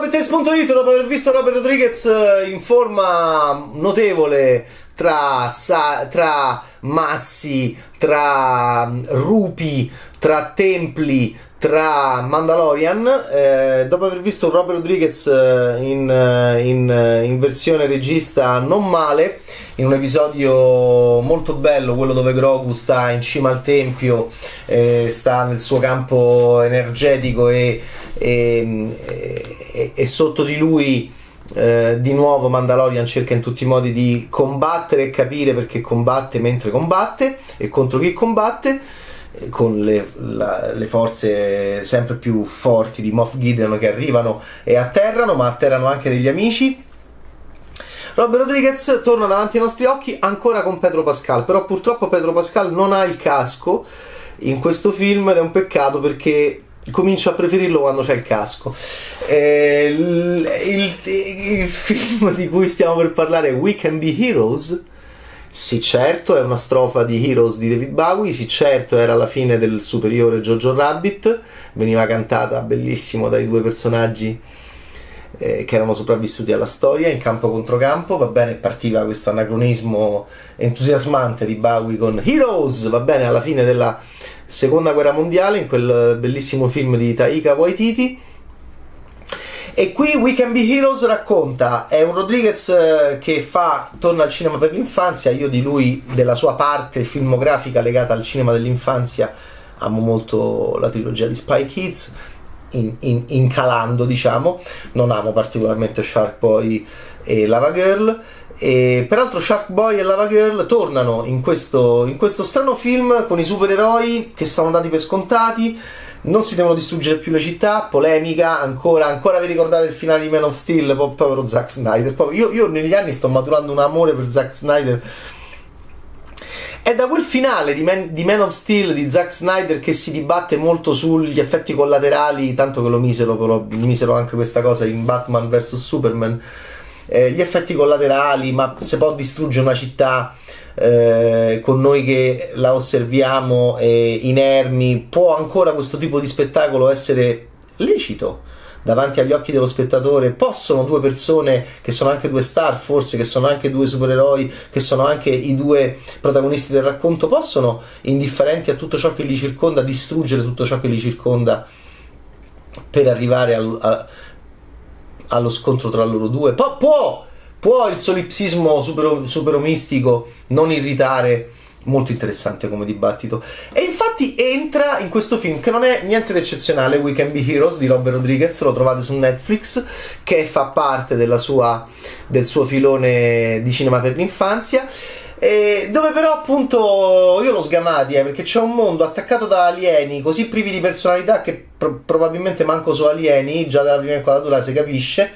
Bettes.it dopo aver visto Robert Rodriguez eh, in forma notevole tra, sa- tra massi, tra mm, rupi, tra templi, tra Mandalorian, eh, dopo aver visto Robert Rodriguez eh, in, eh, in, in, versione regista non male, in un episodio molto bello, quello dove Grogu sta in cima al tempio, eh, sta nel suo campo energetico e, e, e, e sotto di lui eh, di nuovo Mandalorian cerca in tutti i modi di combattere e capire perché combatte mentre combatte e contro chi combatte con le, la, le, forze sempre più forti di Moff Gideon che arrivano e atterrano, ma atterrano anche degli amici. Robert Rodriguez torna davanti ai nostri occhi ancora con Pedro Pascal, però purtroppo Pedro Pascal non ha il casco in questo film ed è un peccato perché comincio a preferirlo quando c'è il casco. Eh, il, il, il, film di cui stiamo per parlare è We Can Be Heroes sì, certo, è una strofa di Heroes di David Bowie. Sì, certo, era la fine del superiore Jojo Rabbit. Veniva cantata bellissimo dai due personaggi eh, che erano sopravvissuti alla storia in campo contro campo. Va bene, partiva questo anacronismo entusiasmante di Bowie con Heroes. Va bene, alla fine della seconda guerra mondiale, in quel bellissimo film di Taika Waititi e qui We Can Be Heroes racconta, è un Rodriguez eh, che fa, torna al cinema per l'infanzia, io di lui, della sua parte filmografica legata al cinema dell'infanzia, amo molto la trilogia di Spy Kids, in, in, incalando diciamo, non amo particolarmente Shark Boy e Lava Girl. E peraltro Shark Boy e Lava Girl tornano in questo, in questo strano film con i supereroi che sono dati per scontati. Non si devono distruggere più le città, polemica, ancora, ancora vi ricordate il finale di Man of Steel, povero Zack Snyder, io, io negli anni sto maturando un amore per Zack Snyder, è da quel finale di Man, di Man, of Steel di Zack Snyder che si dibatte molto sugli effetti collaterali, tanto che lo misero, però misero anche questa cosa in Batman vs Superman. Eh, gli effetti collaterali, ma se può distruggere una città, eh, con noi che la osserviamo eh, inermi, può ancora questo tipo di spettacolo essere lecito? Davanti agli occhi dello spettatore possono due persone che sono anche due star forse che sono anche due supereroi che sono anche i due protagonisti del racconto possono indifferenti a tutto ciò che li circonda distruggere tutto ciò che li circonda per arrivare al, a, allo scontro tra loro due può, può Può il solipsismo super, superomistico non irritare? Molto interessante come dibattito. E infatti entra in questo film che non è niente di eccezionale, We Can Be Heroes di Robert Rodriguez, lo trovate su Netflix, che fa parte sua, del suo filone di cinema per l'infanzia. E dove però appunto io l'ho sgamati eh, perché c'è un mondo attaccato da alieni così privi di personalità che pro- probabilmente manco sono alieni, già dalla prima inquadratura si capisce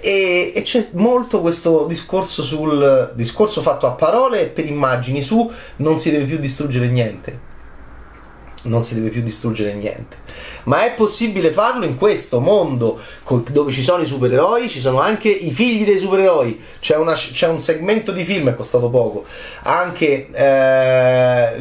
e, e, c'è molto questo discorso sul discorso fatto a parole e per immagini su non si deve più distruggere niente. Non si deve più distruggere niente. Ma è possibile farlo in questo mondo dove ci sono i supereroi, ci sono anche i figli dei supereroi. C'è, una, c'è un segmento di film, è costato poco, anche eh,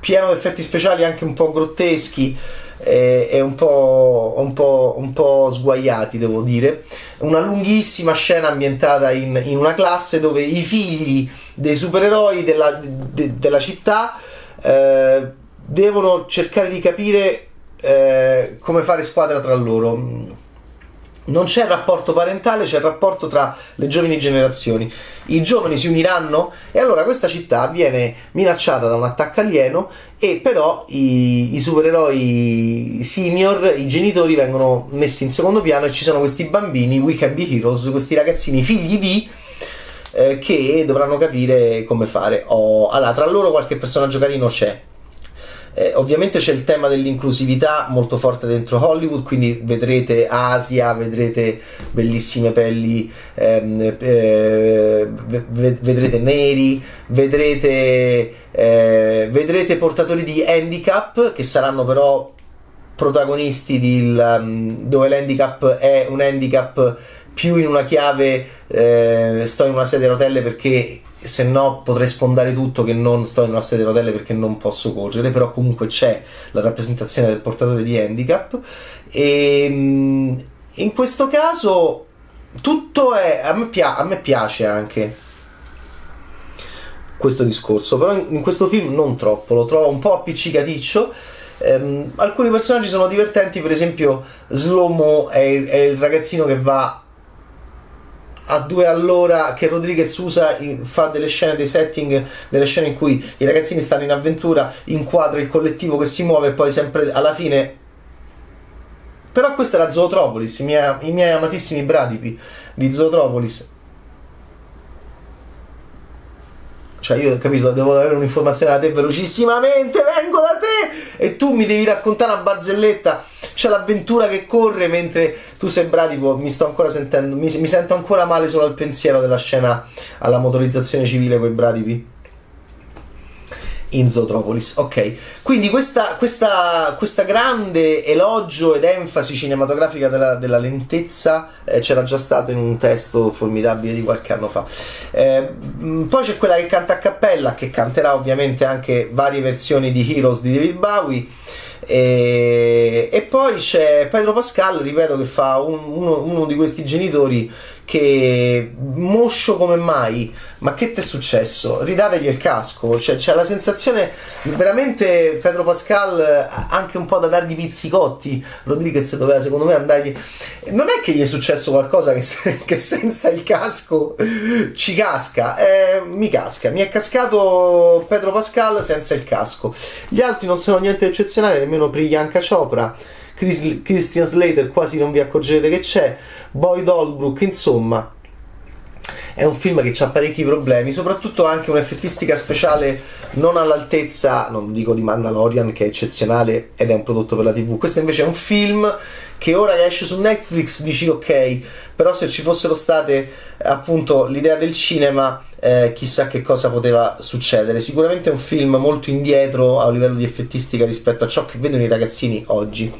pieno di effetti speciali, anche un po' grotteschi e, e un, po', un, po', un, po', sguaiati, devo dire. Una lunghissima scena ambientata in, in una classe dove i figli dei supereroi della, de, della città eh, devono cercare di capire eh, come fare squadra tra loro non c'è rapporto parentale, c'è il rapporto tra le giovani generazioni. I giovani si uniranno e allora questa città viene minacciata da un attacco alieno e però i, i supereroi senior, i genitori vengono messi in secondo piano e ci sono questi bambini, We Can Be Heroes, questi ragazzini figli di eh, che dovranno capire come fare. Oh, allora, tra loro qualche personaggio carino c'è eh, ovviamente c'è il tema dell'inclusività molto forte dentro Hollywood, quindi vedrete Asia, vedrete bellissime pelli, ehm, eh, vedrete neri, vedrete, eh, vedrete portatori di handicap che saranno però protagonisti di, um, dove l'handicap è un handicap più in una chiave eh, sto in una sedia a rotelle perché se no potrei sfondare tutto che non sto in una sedia a rotelle perché non posso correre, però comunque c'è la rappresentazione del portatore di handicap. E, in questo caso tutto è a me, pia- a me piace anche questo discorso però in, in, questo film non troppo lo trovo un po' appiccicaticcio. Ehm, alcuni personaggi sono divertenti per esempio Slomo è è il ragazzino che va a due all'ora che Rodriguez usa fa delle scene dei setting delle scene in cui i ragazzini stanno in avventura inquadra il collettivo che si muove e poi sempre alla fine però questa era Zootropolis, i miei, i miei amatissimi bradipi di Zootropolis. Cioè io capito, devo avere un'informazione da te velocissimamente, vengo da te e tu mi devi raccontare una barzelletta. C'è l'avventura che corre mentre tu sei bradipo, mi sto ancora sentendo, mi, mi sento ancora male solo al pensiero della scena alla motorizzazione civile con i bradipi in Zootropolis. Ok, quindi questa, questa, questa, grande elogio ed enfasi cinematografica della, della lentezza eh, c'era già stato in un testo formidabile di qualche anno fa. Eh, poi c'è quella che canta a cappella, che canterà ovviamente anche varie versioni di Heroes di David Bowie. E, e poi c'è Pedro Pascal, ripeto, che fa un, uno, uno di questi genitori che moscio come mai? Ma che ti è successo? ridategli il casco. Cioè, c'è la sensazione veramente Pedro Pascal anche un po' da dargli pizzicotti Rodriguez doveva secondo me andargli. Non è che gli è successo qualcosa che, che senza il casco ci casca. Eh, mi casca. Mi è cascato Pedro Pascal senza il casco. Gli altri non sono niente eccezionale nemmeno Priyanka Chopra Chris, Christian Slater quasi non vi accorgete che c'è. Boyd Holbrook insomma è un film che ha parecchi problemi, soprattutto anche un'effettistica speciale non all'altezza, non dico di Mandalorian che è eccezionale ed è un prodotto per la TV, questo invece è un film che ora che esce su Netflix dici ok, però se ci fossero state appunto l'idea del cinema, eh, chissà che cosa poteva succedere. Sicuramente è un film molto indietro a livello di effettistica rispetto a ciò che vedono i ragazzini oggi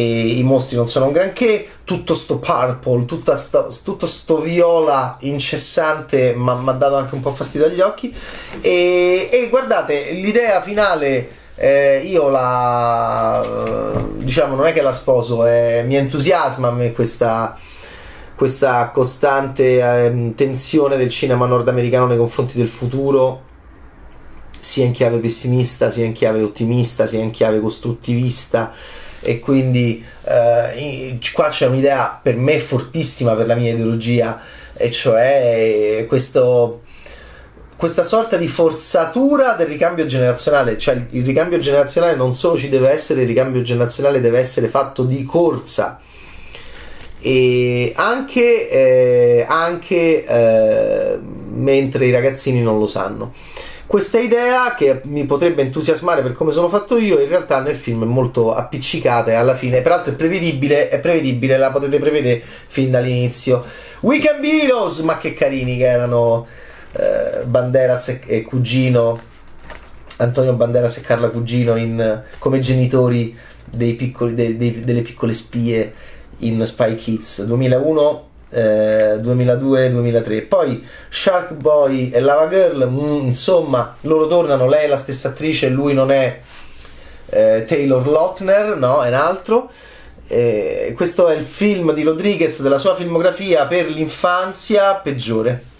i mostri non sono un granché, tutto sto purple, sto, tutto sto viola incessante mi ha dato anche un po' fastidio agli occhi. E, e guardate l'idea finale eh, io la diciamo non è che la sposo eh, mi entusiasma a me questa questa costante eh, tensione del cinema nordamericano nei confronti del futuro sia in chiave pessimista sia in chiave ottimista sia in chiave costruttivista e quindi eh, qua c'è un'idea per me fortissima per la mia ideologia e cioè questo, questa sorta di forzatura del ricambio generazionale, cioè il ricambio generazionale non solo ci deve essere, il ricambio generazionale deve essere fatto di corsa e anche, eh, anche eh, mentre i ragazzini non lo sanno. Questa idea, che mi potrebbe entusiasmare per come sono fatto io, in realtà nel film è molto appiccicata e alla fine, peraltro è prevedibile, è prevedibile, la potete prevedere fin dall'inizio. Weekend Heroes, ma che carini che erano eh, Banderas e, e, Cugino, Antonio Banderas e Carla Cugino in, come genitori piccoli, dei, dei, delle piccole spie in Spy Kids 2001 eh, 2002-2003. Poi Shark Boy e Lava Girl, mm, insomma, loro tornano, lei è la stessa attrice, lui non è eh, Taylor Lautner, no, è un altro. Eh, questo è il film di Rodriguez della sua filmografia per l'infanzia peggiore.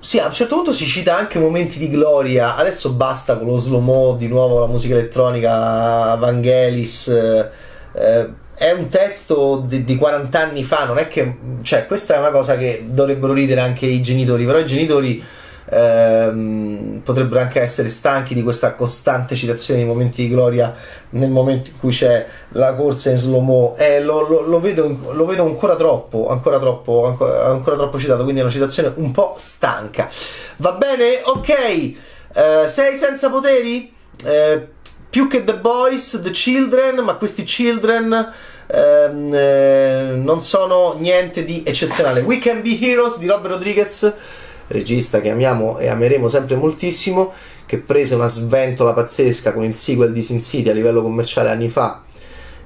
Sì, a un certo punto si cita anche momenti di gloria. Adesso basta con lo slow mo, di nuovo la musica elettronica, Vangelis. Eh, è un testo di, di, 40 anni fa, non è che... cioè questa è una cosa che dovrebbero ridere anche i genitori, però i genitori ehm, potrebbero anche essere stanchi di questa costante citazione dei momenti di gloria nel momento in cui c'è la corsa in slow mo eh, lo, lo, lo, vedo, lo, vedo, ancora troppo, ancora troppo, ancora, ancora, troppo citato, quindi è una citazione un po' stanca. Va bene? Ok, eh, sei senza poteri? Eh, più che The Boys, The Children, ma questi Children ehm, eh, non sono niente di eccezionale. We Can Be Heroes di Robert Rodriguez, regista che amiamo e ameremo sempre moltissimo, che prese una sventola pazzesca con il sequel di Sin City a livello commerciale anni fa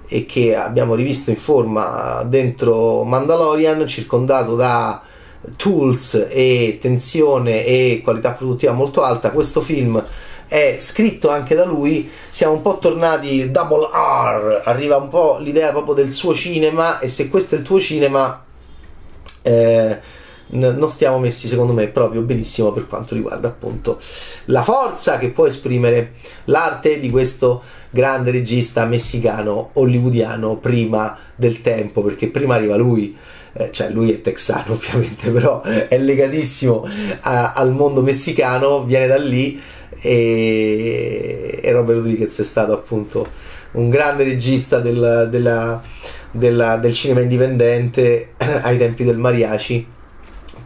e che abbiamo rivisto in forma dentro Mandalorian, circondato da tools e tensione e qualità produttiva molto alta. Questo film è scritto anche da lui, siamo un po' tornati double R, arriva un po' l'idea proprio del suo cinema e se questo è il tuo cinema eh, non stiamo messi secondo me proprio benissimo per quanto riguarda appunto la forza che può esprimere l'arte di questo grande regista messicano hollywoodiano prima del tempo perché prima arriva lui eh, cioè lui è texano ovviamente però è legatissimo a, al mondo messicano viene da lì e, e Robert Rodriguez è stato appunto un grande regista del, della, della, del cinema indipendente ai tempi del mariachi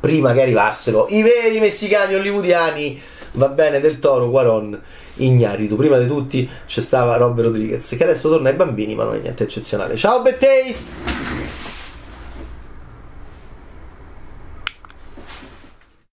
prima che arrivassero i veri messicani hollywoodiani, va bene, del Toro, Guaron, Ignaritu. Prima di tutti c'è stava Robert Rodriguez, che adesso torna ai bambini, ma non è niente eccezionale. Ciao, Bad!